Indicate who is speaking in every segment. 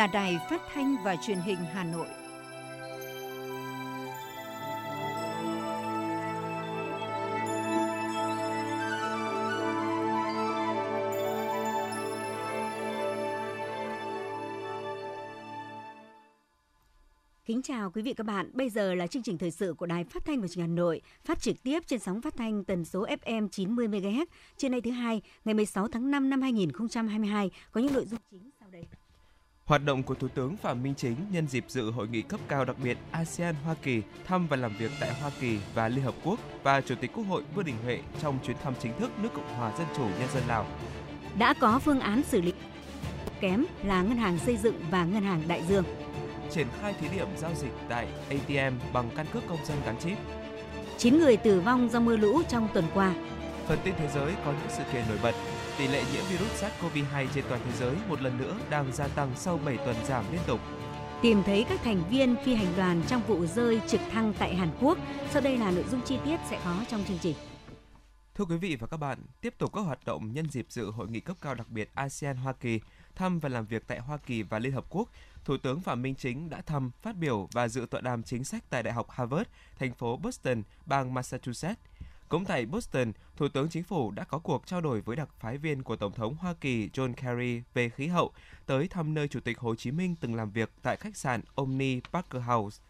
Speaker 1: là Đài Phát thanh và Truyền hình Hà Nội. Kính chào quý vị các bạn. Bây giờ là chương trình thời sự của Đài Phát thanh và Truyền hình Hà Nội, phát trực tiếp trên sóng phát thanh tần số FM 90 MHz. Trên nay thứ hai, ngày 16 tháng 5 năm 2022 có những nội dung chính.
Speaker 2: Hoạt động của Thủ tướng Phạm Minh Chính nhân dịp dự hội nghị cấp cao đặc biệt ASEAN Hoa Kỳ thăm và làm việc tại Hoa Kỳ và Liên Hợp Quốc và Chủ tịch Quốc hội Vương Đình Huệ trong chuyến thăm chính thức nước Cộng hòa Dân chủ Nhân dân Lào.
Speaker 1: Đã có phương án xử lý kém là Ngân hàng Xây dựng và Ngân hàng Đại Dương.
Speaker 2: Triển khai thí điểm giao dịch tại ATM bằng căn cước công dân gắn chip.
Speaker 1: 9 người tử vong do mưa lũ trong tuần qua.
Speaker 2: Phần tin thế giới có những sự kiện nổi bật tỷ lệ nhiễm virus SARS-CoV-2 trên toàn thế giới một lần nữa đang gia tăng sau 7 tuần giảm liên tục.
Speaker 1: Tìm thấy các thành viên phi hành đoàn trong vụ rơi trực thăng tại Hàn Quốc. Sau đây là nội dung chi tiết sẽ có trong chương trình.
Speaker 2: Thưa quý vị và các bạn, tiếp tục các hoạt động nhân dịp dự hội nghị cấp cao đặc biệt ASEAN Hoa Kỳ, thăm và làm việc tại Hoa Kỳ và Liên Hợp Quốc, Thủ tướng Phạm Minh Chính đã thăm, phát biểu và dự tọa đàm chính sách tại Đại học Harvard, thành phố Boston, bang Massachusetts. Cũng tại Boston, Thủ tướng Chính phủ đã có cuộc trao đổi với đặc phái viên của Tổng thống Hoa Kỳ John Kerry về khí hậu, tới thăm nơi Chủ tịch Hồ Chí Minh từng làm việc tại khách sạn Omni Parker House.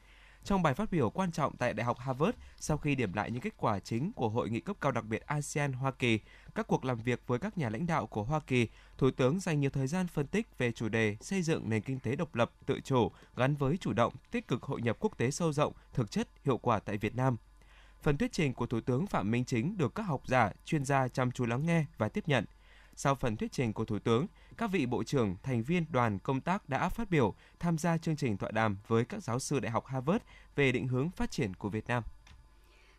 Speaker 2: Trong bài phát biểu quan trọng tại Đại học Harvard, sau khi điểm lại những kết quả chính của Hội nghị cấp cao đặc biệt ASEAN Hoa Kỳ, các cuộc làm việc với các nhà lãnh đạo của Hoa Kỳ, Thủ tướng dành nhiều thời gian phân tích về chủ đề xây dựng nền kinh tế độc lập, tự chủ, gắn với chủ động, tích cực hội nhập quốc tế sâu rộng, thực chất, hiệu quả tại Việt Nam – Phần thuyết trình của Thủ tướng Phạm Minh Chính được các học giả, chuyên gia chăm chú lắng nghe và tiếp nhận. Sau phần thuyết trình của Thủ tướng, các vị bộ trưởng, thành viên đoàn công tác đã phát biểu tham gia chương trình tọa đàm với các giáo sư Đại học Harvard về định hướng phát triển của Việt Nam.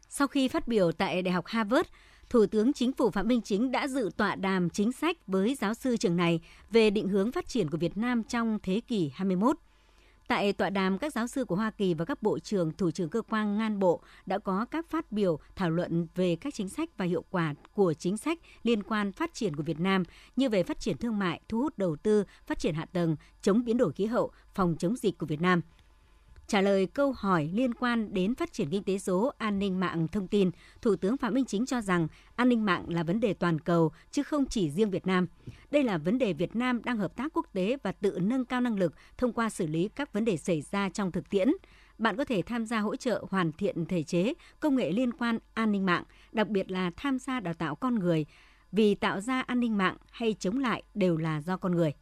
Speaker 1: Sau khi phát biểu tại Đại học Harvard, Thủ tướng Chính phủ Phạm Minh Chính đã dự tọa đàm chính sách với giáo sư trường này về định hướng phát triển của Việt Nam trong thế kỷ 21. Tại tọa đàm, các giáo sư của Hoa Kỳ và các bộ trưởng, thủ trưởng cơ quan ngang bộ đã có các phát biểu thảo luận về các chính sách và hiệu quả của chính sách liên quan phát triển của Việt Nam như về phát triển thương mại, thu hút đầu tư, phát triển hạ tầng, chống biến đổi khí hậu, phòng chống dịch của Việt Nam – Trả lời câu hỏi liên quan đến phát triển kinh tế số, an ninh mạng thông tin, Thủ tướng Phạm Minh Chính cho rằng an ninh mạng là vấn đề toàn cầu chứ không chỉ riêng Việt Nam. Đây là vấn đề Việt Nam đang hợp tác quốc tế và tự nâng cao năng lực thông qua xử lý các vấn đề xảy ra trong thực tiễn. Bạn có thể tham gia hỗ trợ hoàn thiện thể chế, công nghệ liên quan an ninh mạng, đặc biệt là tham gia đào tạo con người, vì tạo ra an ninh mạng hay chống lại đều là do con người.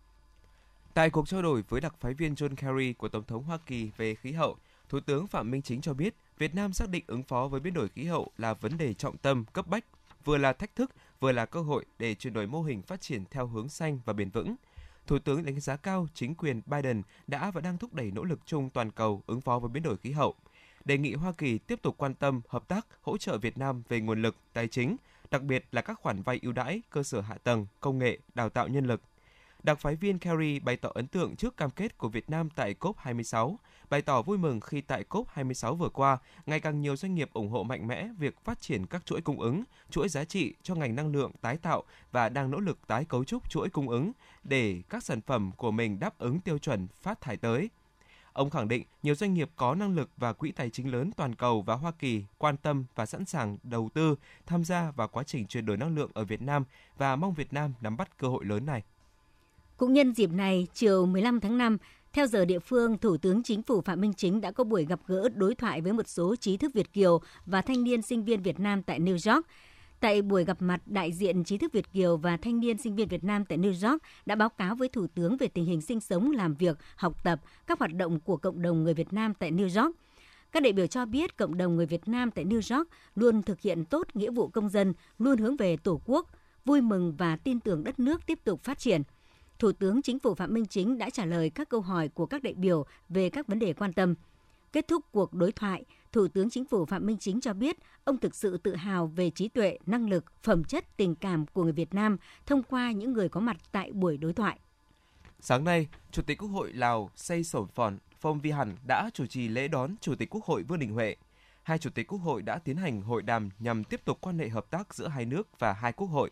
Speaker 2: Tại cuộc trao đổi với đặc phái viên John Kerry của Tổng thống Hoa Kỳ về khí hậu, Thủ tướng Phạm Minh Chính cho biết Việt Nam xác định ứng phó với biến đổi khí hậu là vấn đề trọng tâm, cấp bách, vừa là thách thức, vừa là cơ hội để chuyển đổi mô hình phát triển theo hướng xanh và bền vững. Thủ tướng đánh giá cao chính quyền Biden đã và đang thúc đẩy nỗ lực chung toàn cầu ứng phó với biến đổi khí hậu. Đề nghị Hoa Kỳ tiếp tục quan tâm, hợp tác, hỗ trợ Việt Nam về nguồn lực, tài chính, đặc biệt là các khoản vay ưu đãi, cơ sở hạ tầng, công nghệ, đào tạo nhân lực, Đặc phái viên Kerry bày tỏ ấn tượng trước cam kết của Việt Nam tại COP26, bày tỏ vui mừng khi tại COP26 vừa qua, ngày càng nhiều doanh nghiệp ủng hộ mạnh mẽ việc phát triển các chuỗi cung ứng, chuỗi giá trị cho ngành năng lượng tái tạo và đang nỗ lực tái cấu trúc chuỗi cung ứng để các sản phẩm của mình đáp ứng tiêu chuẩn phát thải tới. Ông khẳng định nhiều doanh nghiệp có năng lực và quỹ tài chính lớn toàn cầu và Hoa Kỳ quan tâm và sẵn sàng đầu tư, tham gia vào quá trình chuyển đổi năng lượng ở Việt Nam và mong Việt Nam nắm bắt cơ hội lớn này.
Speaker 1: Cũng nhân dịp này, chiều 15 tháng 5, theo giờ địa phương, Thủ tướng Chính phủ Phạm Minh Chính đã có buổi gặp gỡ đối thoại với một số trí thức Việt Kiều và thanh niên sinh viên Việt Nam tại New York. Tại buổi gặp mặt, đại diện trí thức Việt Kiều và thanh niên sinh viên Việt Nam tại New York đã báo cáo với Thủ tướng về tình hình sinh sống, làm việc, học tập, các hoạt động của cộng đồng người Việt Nam tại New York. Các đại biểu cho biết cộng đồng người Việt Nam tại New York luôn thực hiện tốt nghĩa vụ công dân, luôn hướng về Tổ quốc, vui mừng và tin tưởng đất nước tiếp tục phát triển – Thủ tướng Chính phủ Phạm Minh Chính đã trả lời các câu hỏi của các đại biểu về các vấn đề quan tâm. Kết thúc cuộc đối thoại, Thủ tướng Chính phủ Phạm Minh Chính cho biết ông thực sự tự hào về trí tuệ, năng lực, phẩm chất, tình cảm của người Việt Nam thông qua những người có mặt tại buổi đối thoại.
Speaker 2: Sáng nay, Chủ tịch Quốc hội Lào Say Sổn Phòn Phong Vi Hẳn đã chủ trì lễ đón Chủ tịch Quốc hội Vương Đình Huệ. Hai Chủ tịch Quốc hội đã tiến hành hội đàm nhằm tiếp tục quan hệ hợp tác giữa hai nước và hai quốc hội.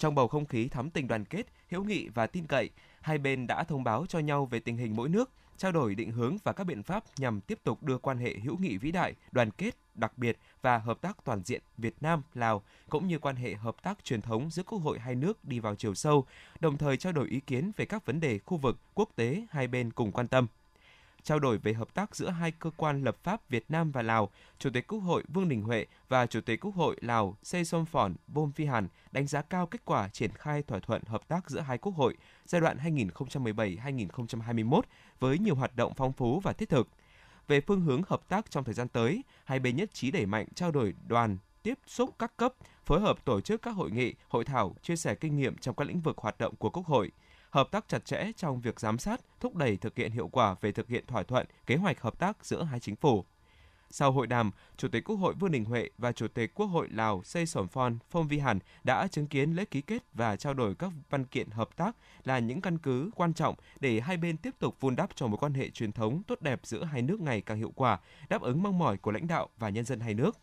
Speaker 2: Trong bầu không khí thắm tình đoàn kết, hữu nghị và tin cậy, hai bên đã thông báo cho nhau về tình hình mỗi nước, trao đổi định hướng và các biện pháp nhằm tiếp tục đưa quan hệ hữu nghị vĩ đại, đoàn kết, đặc biệt và hợp tác toàn diện Việt Nam Lào cũng như quan hệ hợp tác truyền thống giữa quốc hội hai nước đi vào chiều sâu, đồng thời trao đổi ý kiến về các vấn đề khu vực, quốc tế hai bên cùng quan tâm trao đổi về hợp tác giữa hai cơ quan lập pháp Việt Nam và Lào, Chủ tịch Quốc hội Vương Đình Huệ và Chủ tịch Quốc hội Lào Sê Som Phòn Bôm Phi Hàn đánh giá cao kết quả triển khai thỏa thuận hợp tác giữa hai quốc hội giai đoạn 2017-2021 với nhiều hoạt động phong phú và thiết thực. Về phương hướng hợp tác trong thời gian tới, hai bên nhất trí đẩy mạnh trao đổi đoàn, tiếp xúc các cấp, phối hợp tổ chức các hội nghị, hội thảo, chia sẻ kinh nghiệm trong các lĩnh vực hoạt động của Quốc hội – hợp tác chặt chẽ trong việc giám sát, thúc đẩy thực hiện hiệu quả về thực hiện thỏa thuận, kế hoạch hợp tác giữa hai chính phủ. Sau hội đàm, Chủ tịch Quốc hội Vương Đình Huệ và Chủ tịch Quốc hội Lào Say Sổn Phon Phong Vi Hàn đã chứng kiến lễ ký kết và trao đổi các văn kiện hợp tác là những căn cứ quan trọng để hai bên tiếp tục vun đắp cho mối quan hệ truyền thống tốt đẹp giữa hai nước ngày càng hiệu quả, đáp ứng mong mỏi của lãnh đạo và nhân dân hai nước.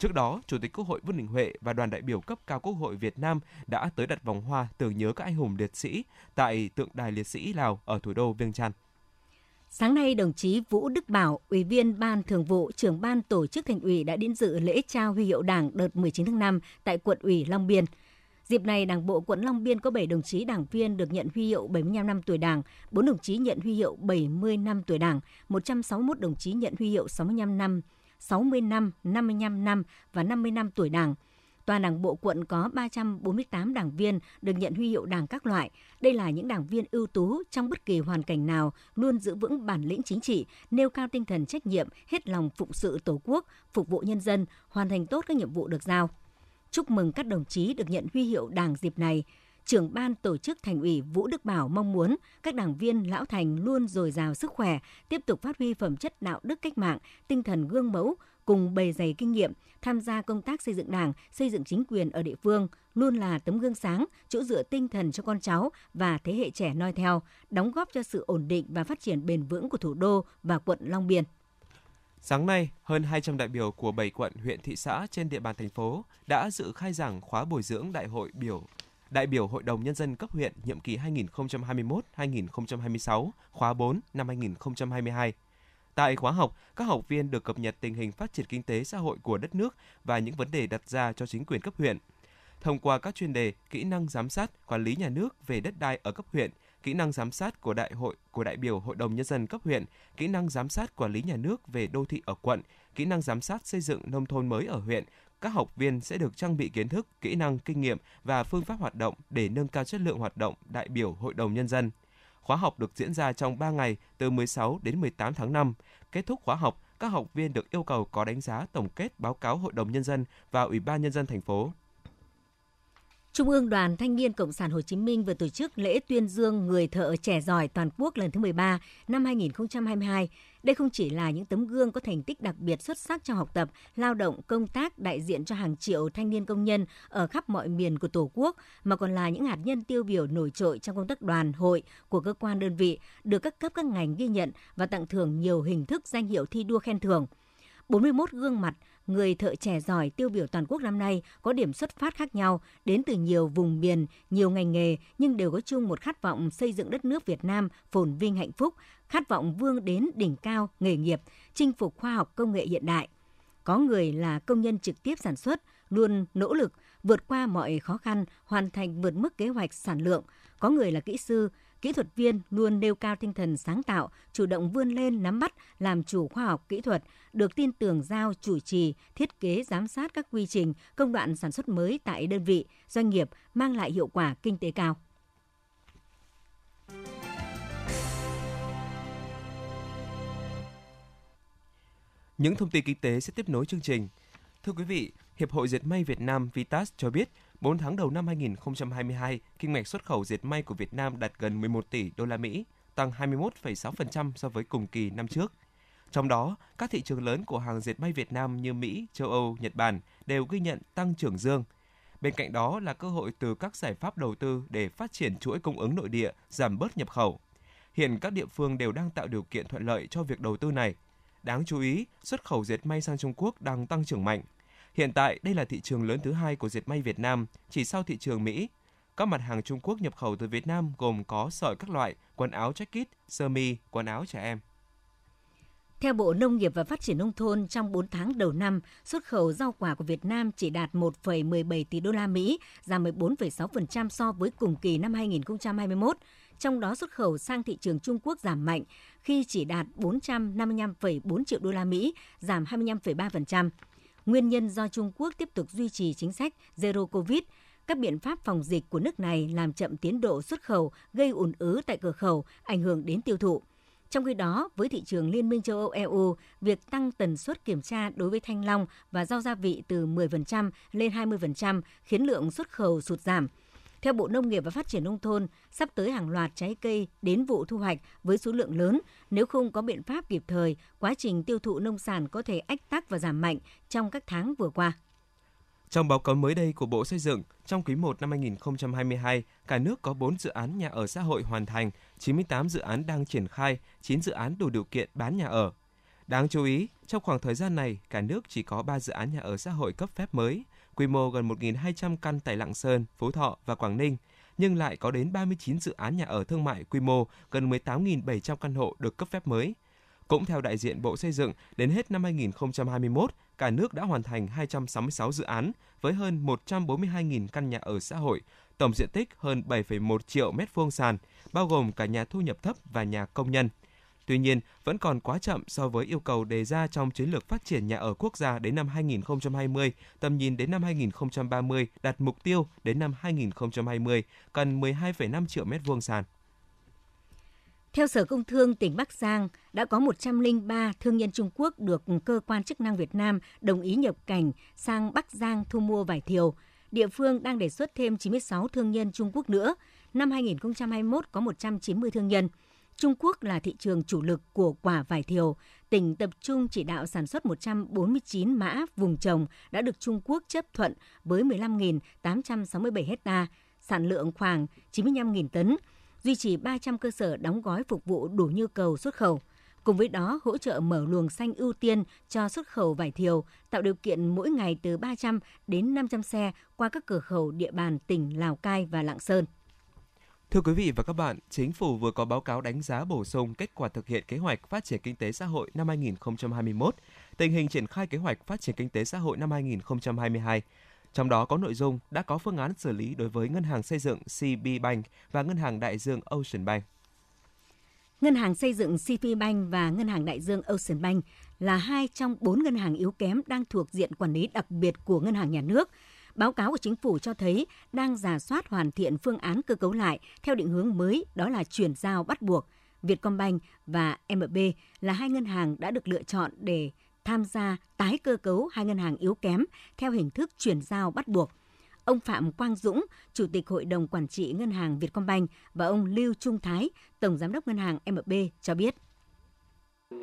Speaker 2: Trước đó, Chủ tịch Quốc hội Vương Đình Huệ và đoàn đại biểu cấp cao Quốc hội Việt Nam đã tới đặt vòng hoa tưởng nhớ các anh hùng liệt sĩ tại tượng đài liệt sĩ Lào ở thủ đô Viêng Chăn.
Speaker 1: Sáng nay, đồng chí Vũ Đức Bảo, Ủy viên Ban Thường vụ, trưởng Ban Tổ chức Thành ủy đã đến dự lễ trao huy hiệu Đảng đợt 19 tháng 5 tại quận ủy Long Biên. Dịp này, Đảng bộ quận Long Biên có 7 đồng chí đảng viên được nhận huy hiệu 75 năm tuổi Đảng, 4 đồng chí nhận huy hiệu 70 năm tuổi Đảng, 161 đồng chí nhận huy hiệu 65 năm 60 năm, 55 năm và 50 năm tuổi Đảng. Toàn Đảng bộ quận có 348 đảng viên được nhận huy hiệu Đảng các loại. Đây là những đảng viên ưu tú trong bất kỳ hoàn cảnh nào, luôn giữ vững bản lĩnh chính trị, nêu cao tinh thần trách nhiệm, hết lòng phụng sự Tổ quốc, phục vụ nhân dân, hoàn thành tốt các nhiệm vụ được giao. Chúc mừng các đồng chí được nhận huy hiệu Đảng dịp này trưởng ban tổ chức thành ủy Vũ Đức Bảo mong muốn các đảng viên lão thành luôn dồi dào sức khỏe, tiếp tục phát huy phẩm chất đạo đức cách mạng, tinh thần gương mẫu, cùng bày dày kinh nghiệm, tham gia công tác xây dựng đảng, xây dựng chính quyền ở địa phương, luôn là tấm gương sáng, chỗ dựa tinh thần cho con cháu và thế hệ trẻ noi theo, đóng góp cho sự ổn định và phát triển bền vững của thủ đô và quận Long Biên.
Speaker 2: Sáng nay, hơn 200 đại biểu của 7 quận, huyện, thị xã trên địa bàn thành phố đã dự khai giảng khóa bồi dưỡng đại hội biểu đại biểu Hội đồng Nhân dân cấp huyện nhiệm kỳ 2021-2026, khóa 4 năm 2022. Tại khóa học, các học viên được cập nhật tình hình phát triển kinh tế xã hội của đất nước và những vấn đề đặt ra cho chính quyền cấp huyện. Thông qua các chuyên đề kỹ năng giám sát, quản lý nhà nước về đất đai ở cấp huyện, kỹ năng giám sát của đại hội của đại biểu Hội đồng nhân dân cấp huyện, kỹ năng giám sát quản lý nhà nước về đô thị ở quận, kỹ năng giám sát xây dựng nông thôn mới ở huyện các học viên sẽ được trang bị kiến thức, kỹ năng, kinh nghiệm và phương pháp hoạt động để nâng cao chất lượng hoạt động đại biểu Hội đồng Nhân dân. Khóa học được diễn ra trong 3 ngày từ 16 đến 18 tháng 5. Kết thúc khóa học, các học viên được yêu cầu có đánh giá tổng kết báo cáo Hội đồng Nhân dân và Ủy ban Nhân dân thành phố.
Speaker 1: Trung ương Đoàn Thanh niên Cộng sản Hồ Chí Minh vừa tổ chức lễ tuyên dương người thợ trẻ giỏi toàn quốc lần thứ 13 năm 2022. Đây không chỉ là những tấm gương có thành tích đặc biệt xuất sắc trong học tập, lao động, công tác đại diện cho hàng triệu thanh niên công nhân ở khắp mọi miền của Tổ quốc, mà còn là những hạt nhân tiêu biểu nổi trội trong công tác đoàn, hội của cơ quan đơn vị, được các cấp các ngành ghi nhận và tặng thưởng nhiều hình thức danh hiệu thi đua khen thưởng. 41 gương mặt người thợ trẻ giỏi tiêu biểu toàn quốc năm nay có điểm xuất phát khác nhau, đến từ nhiều vùng miền, nhiều ngành nghề nhưng đều có chung một khát vọng xây dựng đất nước Việt Nam phồn vinh hạnh phúc, khát vọng vươn đến đỉnh cao nghề nghiệp, chinh phục khoa học công nghệ hiện đại. Có người là công nhân trực tiếp sản xuất, luôn nỗ lực vượt qua mọi khó khăn, hoàn thành vượt mức kế hoạch sản lượng. Có người là kỹ sư, kỹ thuật viên luôn nêu cao tinh thần sáng tạo, chủ động vươn lên nắm bắt, làm chủ khoa học kỹ thuật, được tin tưởng giao chủ trì, thiết kế giám sát các quy trình, công đoạn sản xuất mới tại đơn vị, doanh nghiệp mang lại hiệu quả kinh tế cao.
Speaker 2: Những thông tin kinh tế sẽ tiếp nối chương trình. Thưa quý vị, Hiệp hội Dệt may Việt Nam Vitas cho biết 4 tháng đầu năm 2022, kinh mạch xuất khẩu dệt may của Việt Nam đạt gần 11 tỷ đô la Mỹ, tăng 21,6% so với cùng kỳ năm trước. Trong đó, các thị trường lớn của hàng dệt may Việt Nam như Mỹ, châu Âu, Nhật Bản đều ghi nhận tăng trưởng dương. Bên cạnh đó là cơ hội từ các giải pháp đầu tư để phát triển chuỗi cung ứng nội địa, giảm bớt nhập khẩu. Hiện các địa phương đều đang tạo điều kiện thuận lợi cho việc đầu tư này. Đáng chú ý, xuất khẩu dệt may sang Trung Quốc đang tăng trưởng mạnh – Hiện tại, đây là thị trường lớn thứ hai của dệt may Việt Nam, chỉ sau thị trường Mỹ. Các mặt hàng Trung Quốc nhập khẩu từ Việt Nam gồm có sợi các loại, quần áo jacket, sơ mi, quần áo trẻ em.
Speaker 1: Theo Bộ Nông nghiệp và Phát triển Nông thôn, trong 4 tháng đầu năm, xuất khẩu rau quả của Việt Nam chỉ đạt 1,17 tỷ đô la Mỹ, giảm 14,6% so với cùng kỳ năm 2021. Trong đó xuất khẩu sang thị trường Trung Quốc giảm mạnh khi chỉ đạt 455,4 triệu đô la Mỹ, giảm 25,3%. Nguyên nhân do Trung Quốc tiếp tục duy trì chính sách Zero Covid, các biện pháp phòng dịch của nước này làm chậm tiến độ xuất khẩu, gây ùn ứ tại cửa khẩu, ảnh hưởng đến tiêu thụ. Trong khi đó, với thị trường Liên minh châu Âu EU, việc tăng tần suất kiểm tra đối với thanh long và rau gia vị từ 10% lên 20% khiến lượng xuất khẩu sụt giảm. Theo Bộ Nông nghiệp và Phát triển Nông thôn, sắp tới hàng loạt trái cây đến vụ thu hoạch với số lượng lớn. Nếu không có biện pháp kịp thời, quá trình tiêu thụ nông sản có thể ách tắc và giảm mạnh trong các tháng vừa qua.
Speaker 2: Trong báo cáo mới đây của Bộ Xây dựng, trong quý 1 năm 2022, cả nước có 4 dự án nhà ở xã hội hoàn thành, 98 dự án đang triển khai, 9 dự án đủ điều kiện bán nhà ở. Đáng chú ý, trong khoảng thời gian này, cả nước chỉ có 3 dự án nhà ở xã hội cấp phép mới, quy mô gần 1.200 căn tại Lạng Sơn, Phú Thọ và Quảng Ninh, nhưng lại có đến 39 dự án nhà ở thương mại quy mô gần 18.700 căn hộ được cấp phép mới. Cũng theo đại diện Bộ Xây dựng, đến hết năm 2021, cả nước đã hoàn thành 266 dự án với hơn 142.000 căn nhà ở xã hội, tổng diện tích hơn 7,1 triệu mét vuông sàn, bao gồm cả nhà thu nhập thấp và nhà công nhân. Tuy nhiên, vẫn còn quá chậm so với yêu cầu đề ra trong chiến lược phát triển nhà ở quốc gia đến năm 2020, tầm nhìn đến năm 2030 đạt mục tiêu đến năm 2020 cần 12,5 triệu mét vuông sàn.
Speaker 1: Theo Sở Công Thương tỉnh Bắc Giang, đã có 103 thương nhân Trung Quốc được cơ quan chức năng Việt Nam đồng ý nhập cảnh sang Bắc Giang thu mua vải thiều. Địa phương đang đề xuất thêm 96 thương nhân Trung Quốc nữa. Năm 2021 có 190 thương nhân. Trung Quốc là thị trường chủ lực của quả vải thiều. Tỉnh tập trung chỉ đạo sản xuất 149 mã vùng trồng đã được Trung Quốc chấp thuận với 15.867 hecta, sản lượng khoảng 95.000 tấn duy trì 300 cơ sở đóng gói phục vụ đủ nhu cầu xuất khẩu. Cùng với đó, hỗ trợ mở luồng xanh ưu tiên cho xuất khẩu vải thiều, tạo điều kiện mỗi ngày từ 300 đến 500 xe qua các cửa khẩu địa bàn tỉnh Lào Cai và Lạng Sơn.
Speaker 2: Thưa quý vị và các bạn, Chính phủ vừa có báo cáo đánh giá bổ sung kết quả thực hiện kế hoạch phát triển kinh tế xã hội năm 2021, tình hình triển khai kế hoạch phát triển kinh tế xã hội năm 2022, trong đó có nội dung đã có phương án xử lý đối với Ngân hàng Xây dựng CB Bank và Ngân hàng Đại dương Ocean Bank.
Speaker 1: Ngân hàng Xây dựng CP Bank và Ngân hàng Đại dương Ocean Bank là hai trong bốn ngân hàng yếu kém đang thuộc diện quản lý đặc biệt của Ngân hàng Nhà nước. Báo cáo của chính phủ cho thấy đang giả soát hoàn thiện phương án cơ cấu lại theo định hướng mới đó là chuyển giao bắt buộc. Vietcombank và MB là hai ngân hàng đã được lựa chọn để tham gia tái cơ cấu hai ngân hàng yếu kém theo hình thức chuyển giao bắt buộc. Ông Phạm Quang Dũng, Chủ tịch Hội đồng Quản trị Ngân hàng Vietcombank và ông Lưu Trung Thái, Tổng Giám đốc Ngân hàng MB cho biết.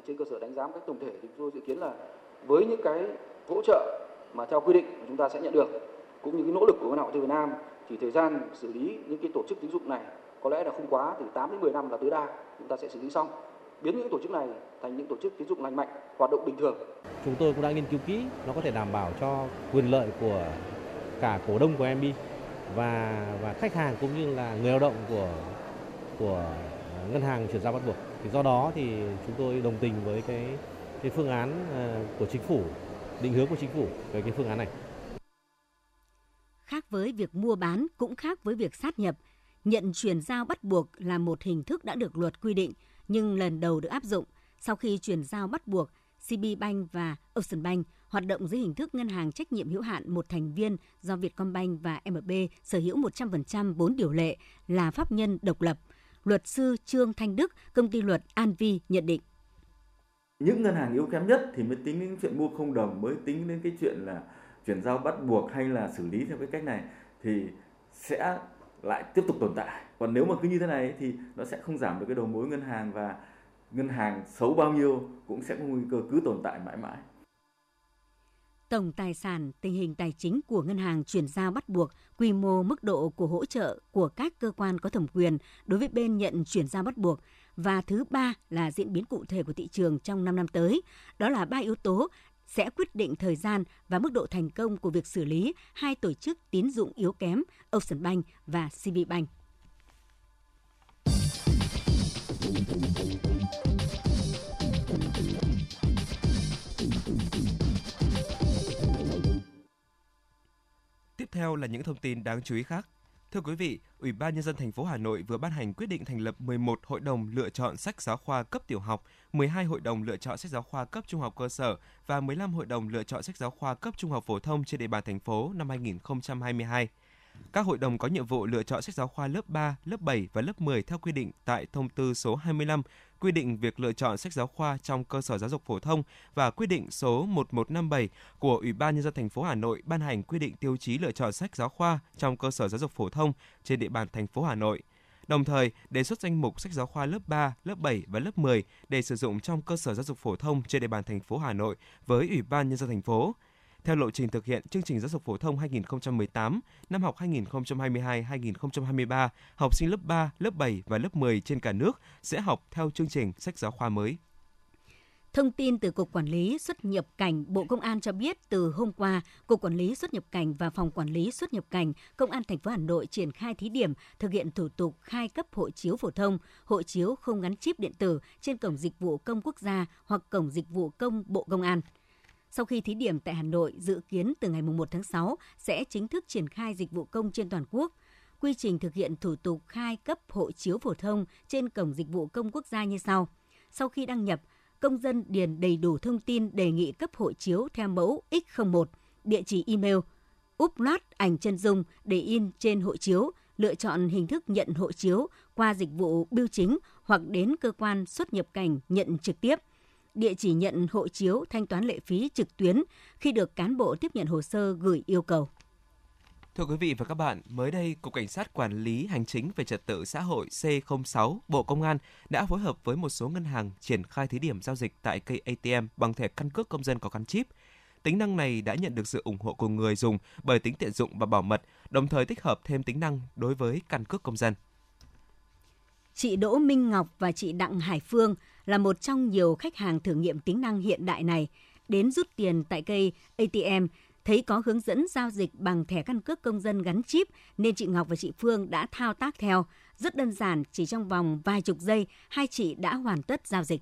Speaker 3: Trên cơ sở đánh giá một cách tổng thể chúng tôi dự kiến là với những cái hỗ trợ mà theo quy định chúng ta sẽ nhận được cũng như cái nỗ lực của Ngân hàng Ngoại thương Việt Nam thì thời gian xử lý những cái tổ chức tín dụng này có lẽ là không quá từ 8 đến 10 năm là tối đa chúng ta sẽ xử lý xong biến những tổ chức này thành những tổ chức tín dụng lành mạnh, hoạt động bình thường.
Speaker 4: Chúng tôi cũng đã nghiên cứu kỹ, nó có thể đảm bảo cho quyền lợi của cả cổ đông của MB và và khách hàng cũng như là người lao động của của ngân hàng chuyển giao bắt buộc. Thì do đó thì chúng tôi đồng tình với cái cái phương án ờ, của chính phủ, định hướng của chính phủ về cái phương án này.
Speaker 1: Khác với việc mua bán cũng khác với việc sát nhập, nhận chuyển giao bắt buộc là một hình thức đã được luật quy định nhưng lần đầu được áp dụng sau khi chuyển giao bắt buộc CB Bank và Ocean Bank hoạt động dưới hình thức ngân hàng trách nhiệm hữu hạn một thành viên do Vietcombank và MB sở hữu 100% vốn điều lệ là pháp nhân độc lập. Luật sư Trương Thanh Đức, công ty luật An Vi nhận định.
Speaker 5: Những ngân hàng yếu kém nhất thì mới tính đến chuyện mua không đồng, mới tính đến cái chuyện là chuyển giao bắt buộc hay là xử lý theo cái cách này thì sẽ lại tiếp tục tồn tại. Còn nếu mà cứ như thế này thì nó sẽ không giảm được cái đầu mối ngân hàng và ngân hàng xấu bao nhiêu cũng sẽ có nguy cơ cứ tồn tại mãi mãi.
Speaker 1: Tổng tài sản, tình hình tài chính của ngân hàng chuyển giao bắt buộc, quy mô mức độ của hỗ trợ của các cơ quan có thẩm quyền đối với bên nhận chuyển giao bắt buộc. Và thứ ba là diễn biến cụ thể của thị trường trong 5 năm tới. Đó là ba yếu tố sẽ quyết định thời gian và mức độ thành công của việc xử lý hai tổ chức tín dụng yếu kém Ocean Bank và CB Bank.
Speaker 2: Tiếp theo là những thông tin đáng chú ý khác. Thưa quý vị, Ủy ban nhân dân thành phố Hà Nội vừa ban hành quyết định thành lập 11 hội đồng lựa chọn sách giáo khoa cấp tiểu học, 12 hội đồng lựa chọn sách giáo khoa cấp trung học cơ sở và 15 hội đồng lựa chọn sách giáo khoa cấp trung học phổ thông trên địa bàn thành phố năm 2022. Các hội đồng có nhiệm vụ lựa chọn sách giáo khoa lớp 3, lớp 7 và lớp 10 theo quy định tại thông tư số 25 quy định việc lựa chọn sách giáo khoa trong cơ sở giáo dục phổ thông và quyết định số 1157 của Ủy ban nhân dân thành phố Hà Nội ban hành quy định tiêu chí lựa chọn sách giáo khoa trong cơ sở giáo dục phổ thông trên địa bàn thành phố Hà Nội. Đồng thời, đề xuất danh mục sách giáo khoa lớp 3, lớp 7 và lớp 10 để sử dụng trong cơ sở giáo dục phổ thông trên địa bàn thành phố Hà Nội với Ủy ban nhân dân thành phố theo lộ trình thực hiện chương trình giáo dục phổ thông 2018, năm học 2022-2023, học sinh lớp 3, lớp 7 và lớp 10 trên cả nước sẽ học theo chương trình sách giáo khoa mới.
Speaker 1: Thông tin từ Cục Quản lý xuất nhập cảnh Bộ Công an cho biết từ hôm qua, Cục Quản lý xuất nhập cảnh và Phòng Quản lý xuất nhập cảnh Công an thành phố Hà Nội triển khai thí điểm thực hiện thủ tục khai cấp hộ chiếu phổ thông, hộ chiếu không gắn chip điện tử trên cổng dịch vụ công quốc gia hoặc cổng dịch vụ công Bộ Công an. Sau khi thí điểm tại Hà Nội, dự kiến từ ngày 1 tháng 6 sẽ chính thức triển khai dịch vụ công trên toàn quốc. Quy trình thực hiện thủ tục khai cấp hộ chiếu phổ thông trên cổng dịch vụ công quốc gia như sau. Sau khi đăng nhập, công dân điền đầy đủ thông tin đề nghị cấp hộ chiếu theo mẫu X01, địa chỉ email, upload ảnh chân dung để in trên hộ chiếu, lựa chọn hình thức nhận hộ chiếu qua dịch vụ bưu chính hoặc đến cơ quan xuất nhập cảnh nhận trực tiếp – địa chỉ nhận hộ chiếu thanh toán lệ phí trực tuyến khi được cán bộ tiếp nhận hồ sơ gửi yêu cầu.
Speaker 2: Thưa quý vị và các bạn, mới đây, Cục Cảnh sát Quản lý Hành chính về Trật tự xã hội C06 Bộ Công an đã phối hợp với một số ngân hàng triển khai thí điểm giao dịch tại cây ATM bằng thẻ căn cước công dân có gắn chip. Tính năng này đã nhận được sự ủng hộ của người dùng bởi tính tiện dụng và bảo mật, đồng thời tích hợp thêm tính năng đối với căn cước công dân.
Speaker 1: Chị Đỗ Minh Ngọc và chị Đặng Hải Phương là một trong nhiều khách hàng thử nghiệm tính năng hiện đại này đến rút tiền tại cây ATM thấy có hướng dẫn giao dịch bằng thẻ căn cước công dân gắn chip nên chị Ngọc và chị Phương đã thao tác theo. Rất đơn giản, chỉ trong vòng vài chục giây, hai chị đã hoàn tất giao dịch.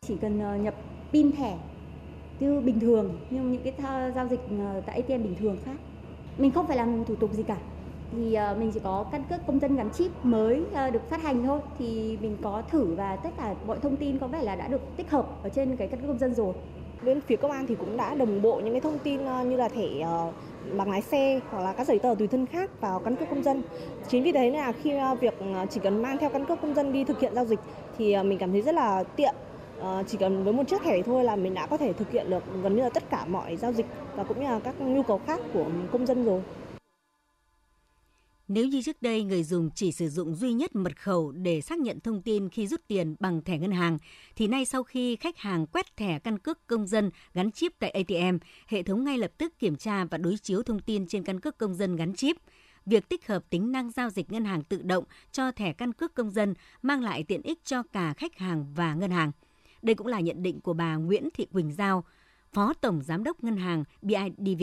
Speaker 6: Chỉ cần ờ, nhập pin thẻ như bình thường, nhưng những cái giao dịch ờ, tại ATM bình thường khác. Mình không phải làm thủ tục gì cả thì uh, mình chỉ có căn cước công dân gắn chip mới uh, được phát hành thôi thì mình có thử và tất cả mọi thông tin có vẻ là đã được tích hợp ở trên cái căn cước công dân rồi
Speaker 7: bên phía công an thì cũng đã đồng bộ những cái thông tin uh, như là thẻ uh, bằng lái xe hoặc là các giấy tờ tùy thân khác vào căn cước công dân. Chính vì thế nên là khi uh, việc chỉ cần mang theo căn cước công dân đi thực hiện giao dịch thì uh, mình cảm thấy rất là tiện. Chỉ cần với một chiếc thẻ thôi là mình đã có thể thực hiện được gần như là tất cả mọi giao dịch và cũng như là các nhu cầu khác của công dân rồi.
Speaker 1: Nếu như trước đây người dùng chỉ sử dụng duy nhất mật khẩu để xác nhận thông tin khi rút tiền bằng thẻ ngân hàng, thì nay sau khi khách hàng quét thẻ căn cước công dân gắn chip tại ATM, hệ thống ngay lập tức kiểm tra và đối chiếu thông tin trên căn cước công dân gắn chip. Việc tích hợp tính năng giao dịch ngân hàng tự động cho thẻ căn cước công dân mang lại tiện ích cho cả khách hàng và ngân hàng. Đây cũng là nhận định của bà Nguyễn Thị Quỳnh Giao, Phó Tổng Giám đốc Ngân hàng BIDV.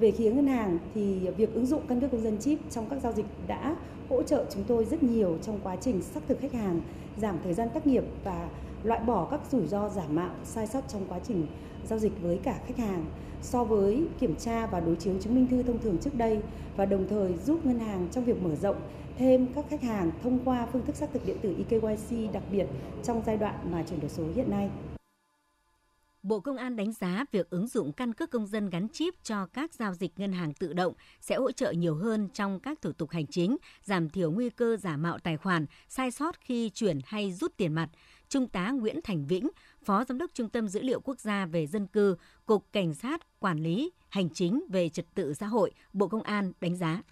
Speaker 6: Về phía ngân hàng thì việc ứng dụng căn cước công dân chip trong các giao dịch đã hỗ trợ chúng tôi rất nhiều trong quá trình xác thực khách hàng, giảm thời gian tác nghiệp và loại bỏ các rủi ro giả mạo, sai sót trong quá trình giao dịch với cả khách hàng so với kiểm tra và đối chiếu chứng minh thư thông thường trước đây và đồng thời giúp ngân hàng trong việc mở rộng thêm các khách hàng thông qua phương thức xác thực điện tử eKYC đặc biệt trong giai đoạn mà chuyển đổi số hiện nay.
Speaker 1: Bộ Công an đánh giá việc ứng dụng căn cước công dân gắn chip cho các giao dịch ngân hàng tự động sẽ hỗ trợ nhiều hơn trong các thủ tục hành chính, giảm thiểu nguy cơ giả mạo tài khoản, sai sót khi chuyển hay rút tiền mặt. Trung tá Nguyễn Thành Vĩnh, Phó Giám đốc Trung tâm Dữ liệu Quốc gia về Dân cư, Cục Cảnh sát Quản lý Hành chính về Trật tự xã hội, Bộ Công an đánh giá.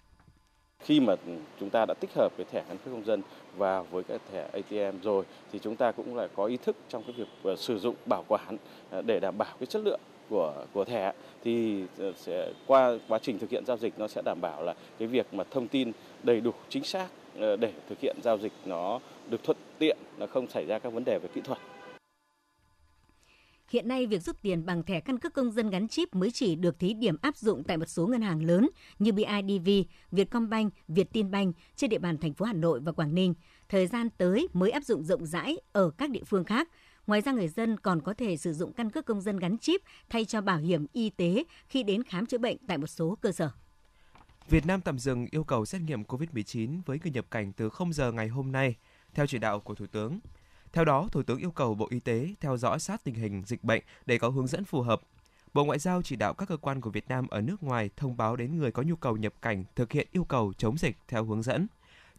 Speaker 8: Khi mà chúng ta đã tích hợp cái thẻ căn cước công dân vào với cái thẻ ATM rồi, thì chúng ta cũng lại có ý thức trong cái việc ờ, sử dụng bảo quản ờ, để đảm bảo cái chất lượng của của thẻ. Thì ờ, sẽ qua quá trình thực hiện giao dịch, nó sẽ đảm bảo là cái việc mà thông tin đầy đủ, chính xác để thực hiện giao dịch nó được thuận tiện, nó không xảy ra các vấn đề về kỹ thuật.
Speaker 1: Hiện nay, việc rút tiền bằng thẻ căn cước công dân gắn chip mới chỉ được thí điểm áp dụng tại một số ngân hàng lớn như BIDV, Vietcombank, Vietinbank trên địa bàn thành phố Hà Nội và Quảng Ninh. Thời gian tới mới áp dụng rộng rãi ở các địa phương khác. Ngoài ra, người dân còn có thể sử dụng căn cước công dân gắn chip thay cho bảo hiểm y tế khi đến khám chữa bệnh tại một số cơ sở.
Speaker 2: Việt Nam tạm dừng yêu cầu xét nghiệm COVID-19 với người nhập cảnh từ 0 giờ ngày hôm nay, theo chỉ đạo của Thủ tướng. Theo đó, Thủ tướng yêu cầu Bộ Y tế theo dõi sát tình hình dịch bệnh để có hướng dẫn phù hợp. Bộ Ngoại giao chỉ đạo các cơ quan của Việt Nam ở nước ngoài thông báo đến người có nhu cầu nhập cảnh thực hiện yêu cầu chống dịch theo hướng dẫn.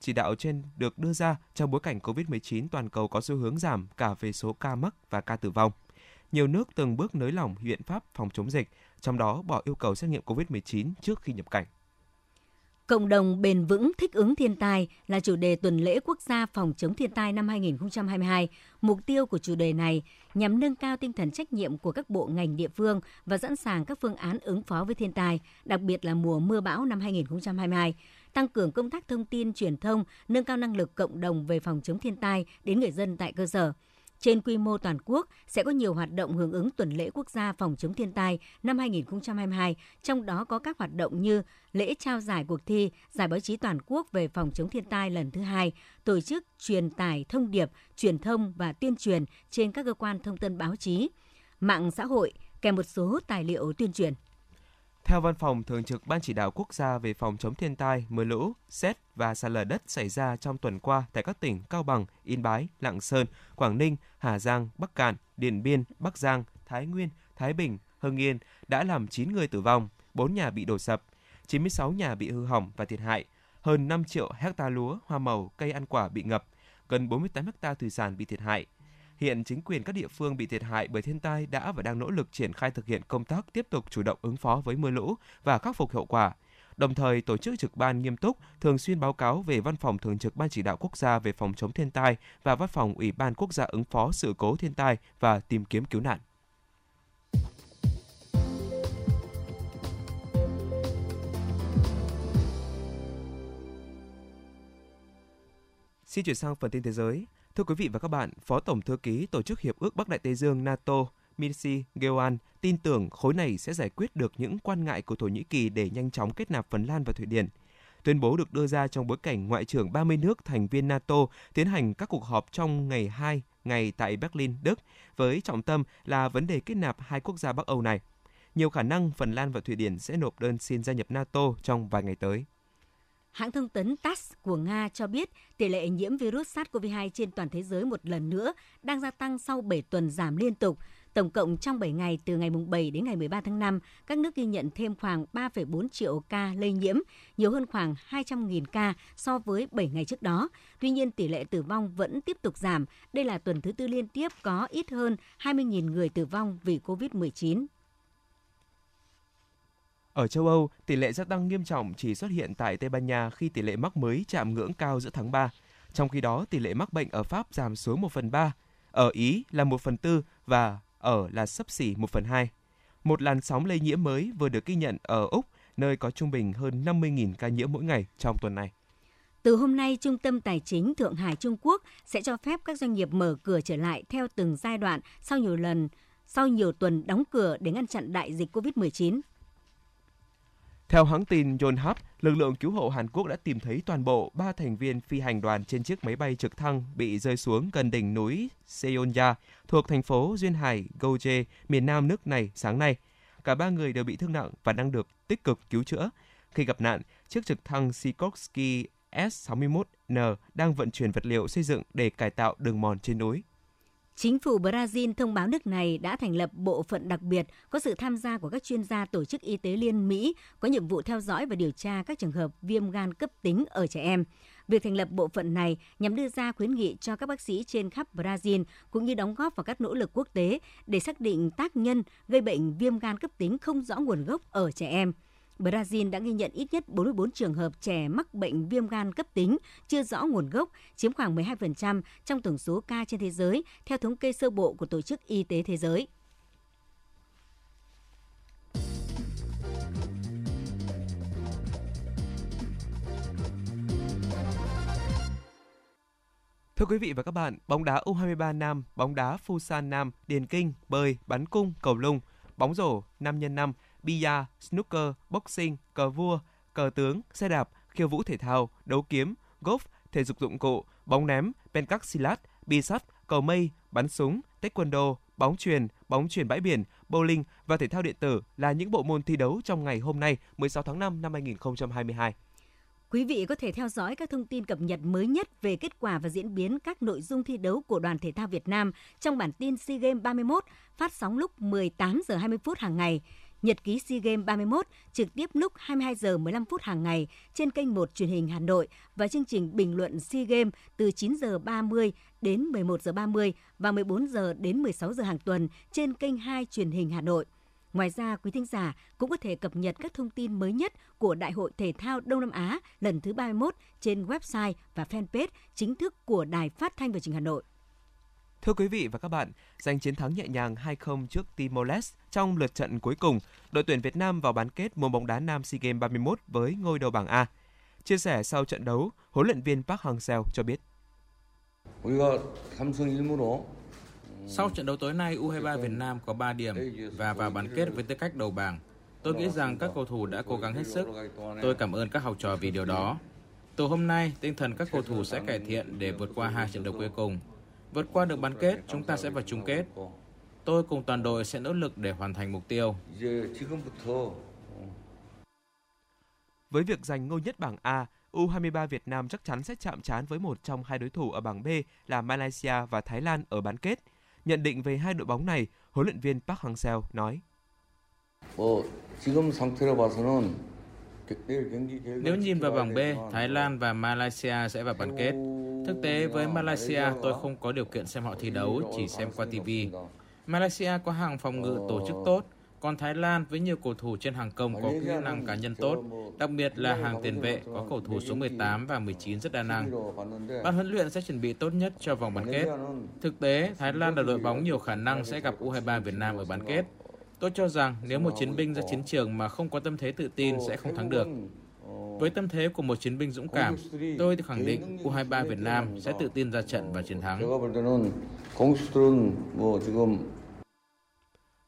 Speaker 2: Chỉ đạo trên được đưa ra trong bối cảnh COVID-19 toàn cầu có xu hướng giảm cả về số ca mắc và ca tử vong. Nhiều nước từng bước nới lỏng biện pháp phòng chống dịch, trong đó bỏ yêu cầu xét nghiệm COVID-19 trước khi nhập cảnh.
Speaker 1: Cộng đồng bền vững thích ứng thiên tai là chủ đề tuần lễ quốc gia phòng chống thiên tai năm 2022. Mục tiêu của chủ đề này nhằm nâng cao tinh thần trách nhiệm của các bộ ngành địa phương và sẵn sàng các phương án ứng phó với thiên tai, đặc biệt là mùa mưa bão năm 2022 tăng cường công tác thông tin truyền thông, nâng cao năng lực cộng đồng về phòng chống thiên tai đến người dân tại cơ sở. Trên quy mô toàn quốc sẽ có nhiều hoạt động hưởng ứng tuần lễ quốc gia phòng chống thiên tai năm 2022, trong đó có các hoạt động như lễ trao giải cuộc thi Giải báo chí toàn quốc về phòng chống thiên tai lần thứ hai, tổ chức truyền tải thông điệp, truyền thông và tuyên truyền trên các cơ quan thông tin báo chí, mạng xã hội, kèm một số tài liệu tuyên truyền.
Speaker 2: Theo Văn phòng Thường trực Ban Chỉ đạo Quốc gia về phòng chống thiên tai, mưa lũ, xét và sạt lở đất xảy ra trong tuần qua tại các tỉnh Cao Bằng, Yên Bái, Lạng Sơn, Quảng Ninh, Hà Giang, Bắc Cạn, Điện Biên, Bắc Giang, Thái Nguyên, Thái Bình, Hưng Yên đã làm 9 người tử vong, 4 nhà bị đổ sập, 96 nhà bị hư hỏng và thiệt hại, hơn 5 triệu hecta lúa, hoa màu, cây ăn quả bị ngập, gần 48 hecta thủy sản bị thiệt hại, Hiện chính quyền các địa phương bị thiệt hại bởi thiên tai đã và đang nỗ lực triển khai thực hiện công tác tiếp tục chủ động ứng phó với mưa lũ và khắc phục hậu quả. Đồng thời tổ chức trực ban nghiêm túc, thường xuyên báo cáo về Văn phòng Thường trực Ban Chỉ đạo Quốc gia về phòng chống thiên tai và Văn phòng Ủy ban Quốc gia ứng phó sự cố thiên tai và tìm kiếm cứu nạn. Xin chuyển sang phần tin thế giới. Thưa quý vị và các bạn, Phó Tổng Thư ký Tổ chức Hiệp ước Bắc Đại Tây Dương NATO minsi Geoan tin tưởng khối này sẽ giải quyết được những quan ngại của Thổ Nhĩ Kỳ để nhanh chóng kết nạp Phần Lan và Thụy Điển. Tuyên bố được đưa ra trong bối cảnh Ngoại trưởng 30 nước thành viên NATO tiến hành các cuộc họp trong ngày 2 ngày tại Berlin, Đức, với trọng tâm là vấn đề kết nạp hai quốc gia Bắc Âu này. Nhiều khả năng Phần Lan và Thụy Điển sẽ nộp đơn xin gia nhập NATO trong vài ngày tới.
Speaker 1: Hãng thông tấn TASS của Nga cho biết tỷ lệ nhiễm virus SARS-CoV-2 trên toàn thế giới một lần nữa đang gia tăng sau 7 tuần giảm liên tục. Tổng cộng trong 7 ngày từ ngày 7 đến ngày 13 tháng 5, các nước ghi nhận thêm khoảng 3,4 triệu ca lây nhiễm, nhiều hơn khoảng 200.000 ca so với 7 ngày trước đó. Tuy nhiên, tỷ lệ tử vong vẫn tiếp tục giảm. Đây là tuần thứ tư liên tiếp có ít hơn 20.000 người tử vong vì COVID-19.
Speaker 2: Ở châu Âu, tỷ lệ gia tăng nghiêm trọng chỉ xuất hiện tại Tây Ban Nha khi tỷ lệ mắc mới chạm ngưỡng cao giữa tháng 3. Trong khi đó, tỷ lệ mắc bệnh ở Pháp giảm xuống 1 phần 3, ở Ý là 1 phần 4 và ở là sấp xỉ 1 phần 2. Một làn sóng lây nhiễm mới vừa được ghi nhận ở Úc, nơi có trung bình hơn 50.000 ca nhiễm mỗi ngày trong tuần này.
Speaker 1: Từ hôm nay, Trung tâm Tài chính Thượng Hải Trung Quốc sẽ cho phép các doanh nghiệp mở cửa trở lại theo từng giai đoạn sau nhiều lần sau nhiều tuần đóng cửa để ngăn chặn đại dịch COVID-19.
Speaker 2: Theo hãng tin Yonhap, lực lượng cứu hộ Hàn Quốc đã tìm thấy toàn bộ ba thành viên phi hành đoàn trên chiếc máy bay trực thăng bị rơi xuống gần đỉnh núi Seonya thuộc thành phố Duyên Hải, Goje, miền nam nước này sáng nay. Cả ba người đều bị thương nặng và đang được tích cực cứu chữa. Khi gặp nạn, chiếc trực thăng Sikorsky S-61N đang vận chuyển vật liệu xây dựng để cải tạo đường mòn trên núi.
Speaker 1: Chính phủ Brazil thông báo nước này đã thành lập bộ phận đặc biệt có sự tham gia của các chuyên gia Tổ chức Y tế Liên Mỹ, có nhiệm vụ theo dõi và điều tra các trường hợp viêm gan cấp tính ở trẻ em. Việc thành lập bộ phận này nhằm đưa ra khuyến nghị cho các bác sĩ trên khắp Brazil cũng như đóng góp vào các nỗ lực quốc tế để xác định tác nhân gây bệnh viêm gan cấp tính không rõ nguồn gốc ở trẻ em. Brazil đã ghi nhận ít nhất 44 trường hợp trẻ mắc bệnh viêm gan cấp tính chưa rõ nguồn gốc, chiếm khoảng 12% trong tổng số ca trên thế giới, theo thống kê sơ bộ của Tổ chức Y tế Thế giới.
Speaker 2: Thưa quý vị và các bạn, bóng đá U23 nam, bóng đá Futsal nam, điền kinh, bơi, bắn cung, cầu lông, bóng rổ 5 x 5, bia, snooker, boxing, cờ vua, cờ tướng, xe đạp, khiêu vũ thể thao, đấu kiếm, golf, thể dục dụng cụ, bóng ném, pencastilat, bi sắt, cầu mây, bắn súng, taekwondo, bóng truyền, bóng truyền bãi biển, bowling và thể thao điện tử là những bộ môn thi đấu trong ngày hôm nay 16 tháng 5 năm 2022.
Speaker 1: Quý vị có thể theo dõi các thông tin cập nhật mới nhất về kết quả và diễn biến các nội dung thi đấu của đoàn thể thao Việt Nam trong bản tin SEA Games 31 phát sóng lúc 18 giờ 20 phút hàng ngày. Nhật ký SEA Games 31 trực tiếp lúc 22 giờ 15 phút hàng ngày trên kênh 1 truyền hình Hà Nội và chương trình bình luận SEA Games từ 9 giờ 30 đến 11 giờ 30 và 14 giờ đến 16 giờ hàng tuần trên kênh 2 truyền hình Hà Nội. Ngoài ra, quý thính giả cũng có thể cập nhật các thông tin mới nhất của Đại hội Thể thao Đông Nam Á lần thứ 31 trên website và fanpage chính thức của Đài Phát thanh và Truyền hình Hà Nội.
Speaker 2: Thưa quý vị và các bạn, giành chiến thắng nhẹ nhàng 2-0 trước Timor-Leste trong lượt trận cuối cùng, đội tuyển Việt Nam vào bán kết môn bóng đá nam SEA Games 31 với ngôi đầu bảng A. Chia sẻ sau trận đấu, huấn luyện viên Park Hang-seo cho biết.
Speaker 9: Sau trận đấu tối nay, U23 Việt Nam có 3 điểm và vào bán kết với tư cách đầu bảng. Tôi nghĩ rằng các cầu thủ đã cố gắng hết sức. Tôi cảm ơn các học trò vì điều đó. Từ hôm nay, tinh thần các cầu thủ sẽ cải thiện để vượt qua hai trận đấu cuối cùng. Vượt qua được bán kết, chúng ta sẽ vào chung kết. Tôi cùng toàn đội sẽ nỗ lực để hoàn thành mục tiêu.
Speaker 2: Với việc giành ngôi nhất bảng A, U23 Việt Nam chắc chắn sẽ chạm trán với một trong hai đối thủ ở bảng B là Malaysia và Thái Lan ở bán kết. Nhận định về hai đội bóng này, huấn luyện viên Park Hang-seo nói:
Speaker 9: Nếu nhìn vào bảng B, Thái Lan và Malaysia sẽ vào bán kết. Thực tế với Malaysia, tôi không có điều kiện xem họ thi đấu, chỉ xem qua TV. Malaysia có hàng phòng ngự tổ chức tốt, còn Thái Lan với nhiều cầu thủ trên hàng công có kỹ năng cá nhân tốt, đặc biệt là hàng tiền vệ có cầu thủ số 18 và 19 rất đa năng. Ban huấn luyện sẽ chuẩn bị tốt nhất cho vòng bán kết. Thực tế, Thái Lan là đội bóng nhiều khả năng sẽ gặp U23 Việt Nam ở bán kết. Tôi cho rằng nếu một chiến binh ra chiến trường mà không có tâm thế tự tin sẽ không thắng được. Với tâm thế của một chiến binh dũng cảm, tôi thì khẳng định U23 Việt Nam sẽ tự tin ra trận và chiến thắng.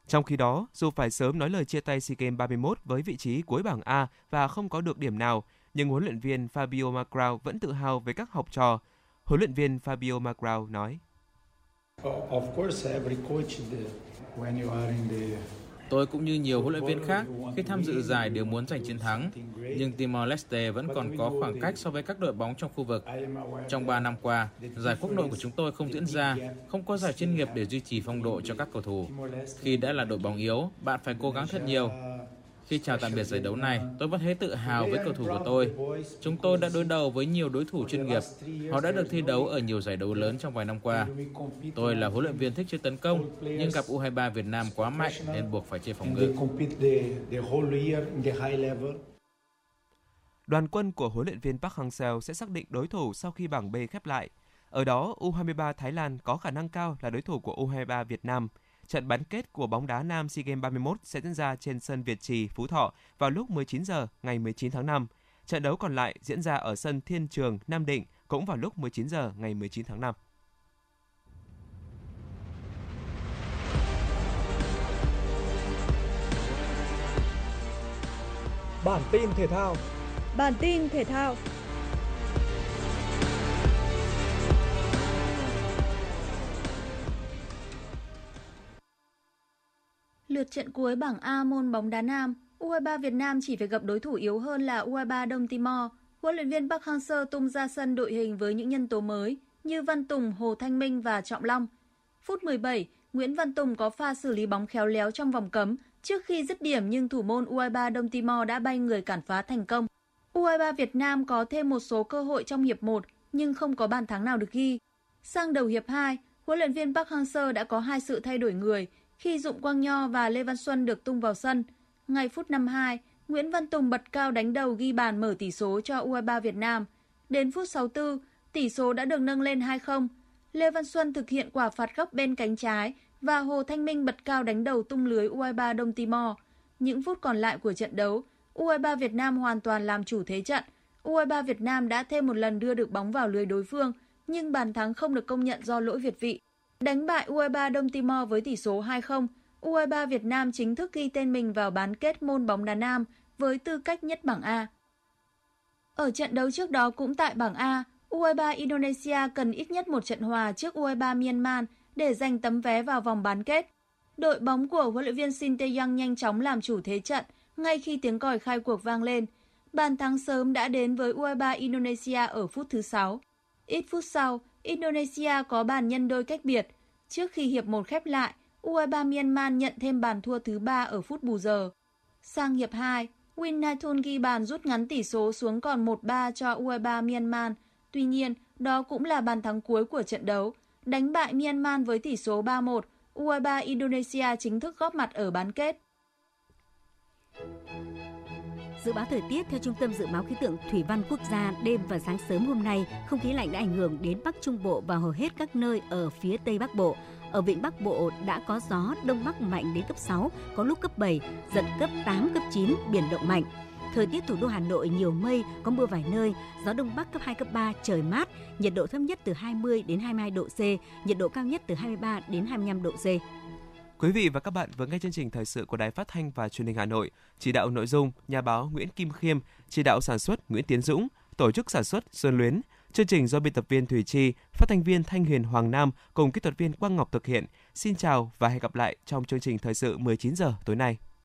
Speaker 2: Trong khi đó, dù phải sớm nói lời chia tay SEA Games 31 với vị trí cuối bảng A và không có được điểm nào, nhưng huấn luyện viên Fabio Macrao vẫn tự hào về các học trò. Huấn luyện viên Fabio Macrao nói:
Speaker 9: Tôi cũng như nhiều huấn luyện viên khác, khi tham dự giải đều muốn giành chiến thắng, nhưng Timor-Leste vẫn còn có khoảng cách so với các đội bóng trong khu vực. Trong 3 năm qua, giải quốc nội của chúng tôi không diễn ra, không có giải chuyên nghiệp để duy trì phong độ cho các cầu thủ. Khi đã là đội bóng yếu, bạn phải cố gắng thật nhiều. Khi chào tạm biệt giải đấu này, tôi vẫn thấy tự hào với cầu thủ của tôi. Chúng tôi đã đối đầu với nhiều đối thủ chuyên nghiệp. Họ đã được thi đấu ở nhiều giải đấu lớn trong vài năm qua. Tôi là huấn luyện viên thích chơi tấn công, nhưng gặp U23 Việt Nam quá mạnh nên buộc phải chơi phòng ngự.
Speaker 2: Đoàn quân của huấn luyện viên Park Hang-seo sẽ xác định đối thủ sau khi bảng B khép lại. Ở đó, U23 Thái Lan có khả năng cao là đối thủ của U23 Việt Nam – Trận bán kết của bóng đá nam SEA Games 31 sẽ diễn ra trên sân Việt Trì, Phú Thọ vào lúc 19 giờ ngày 19 tháng 5. Trận đấu còn lại diễn ra ở sân Thiên Trường, Nam Định cũng vào lúc 19 giờ ngày 19 tháng 5.
Speaker 10: Bản tin thể thao
Speaker 11: Bản tin thể thao Lượt trận cuối bảng A môn bóng đá nam, U23 Việt Nam chỉ phải gặp đối thủ yếu hơn là U23 Đông Timor. Huấn luyện viên Park Hang-seo tung ra sân đội hình với những nhân tố mới như Văn Tùng, Hồ Thanh Minh và Trọng Long. Phút 17, Nguyễn Văn Tùng có pha xử lý bóng khéo léo trong vòng cấm trước khi dứt điểm nhưng thủ môn U23 Đông Timor đã bay người cản phá thành công. U23 Việt Nam có thêm một số cơ hội trong hiệp 1 nhưng không có bàn thắng nào được ghi. Sang đầu hiệp 2, huấn luyện viên Park Hang-seo đã có hai sự thay đổi người khi Dụng Quang Nho và Lê Văn Xuân được tung vào sân. Ngay phút 52, Nguyễn Văn Tùng bật cao đánh đầu ghi bàn mở tỷ số cho U23 Việt Nam. Đến phút 64, tỷ số đã được nâng lên 2-0. Lê Văn Xuân thực hiện quả phạt góc bên cánh trái và Hồ Thanh Minh bật cao đánh đầu tung lưới U23 Đông Timor. Những phút còn lại của trận đấu, U23 Việt Nam hoàn toàn làm chủ thế trận. U23 Việt Nam đã thêm một lần đưa được bóng vào lưới đối phương, nhưng bàn thắng không được công nhận do lỗi việt vị. Đánh bại U23 Đông Timor với tỷ số 2-0, U23 Việt Nam chính thức ghi tên mình vào bán kết môn bóng đá nam với tư cách nhất bảng A. Ở trận đấu trước đó cũng tại bảng A, U23 Indonesia cần ít nhất một trận hòa trước U23 Myanmar để giành tấm vé vào vòng bán kết. Đội bóng của huấn luyện viên Shin Tae-yong nhanh chóng làm chủ thế trận ngay khi tiếng còi khai cuộc vang lên. Bàn thắng sớm đã đến với U23 Indonesia ở phút thứ 6. Ít phút sau, Indonesia có bàn nhân đôi cách biệt. Trước khi hiệp 1 khép lại, U23 Myanmar nhận thêm bàn thua thứ 3 ở phút bù giờ. Sang hiệp 2, Win Naithun ghi bàn rút ngắn tỷ số xuống còn 1-3 cho U23 Myanmar. Tuy nhiên, đó cũng là bàn thắng cuối của trận đấu. Đánh bại Myanmar với tỷ số 3-1, U23 Indonesia chính thức góp mặt ở bán kết.
Speaker 1: Dự báo thời tiết theo Trung tâm Dự báo Khí tượng Thủy văn Quốc gia, đêm và sáng sớm hôm nay, không khí lạnh đã ảnh hưởng đến Bắc Trung Bộ và hầu hết các nơi ở phía Tây Bắc Bộ. Ở vịnh Bắc Bộ đã có gió Đông Bắc mạnh đến cấp 6, có lúc cấp 7, giật cấp 8, cấp 9, biển động mạnh. Thời tiết thủ đô Hà Nội nhiều mây, có mưa vài nơi, gió đông bắc cấp 2 cấp 3, trời mát, nhiệt độ thấp nhất từ 20 đến 22 độ C, nhiệt độ cao nhất từ 23 đến 25 độ C.
Speaker 2: Quý vị và các bạn vừa nghe chương trình thời sự của Đài Phát thanh và Truyền hình Hà Nội. Chỉ đạo nội dung nhà báo Nguyễn Kim Khiêm, chỉ đạo sản xuất Nguyễn Tiến Dũng, tổ chức sản xuất Xuân Luyến. Chương trình do biên tập viên Thủy Chi, phát thanh viên Thanh Huyền Hoàng Nam cùng kỹ thuật viên Quang Ngọc thực hiện. Xin chào và hẹn gặp lại trong chương trình thời sự 19 giờ tối nay.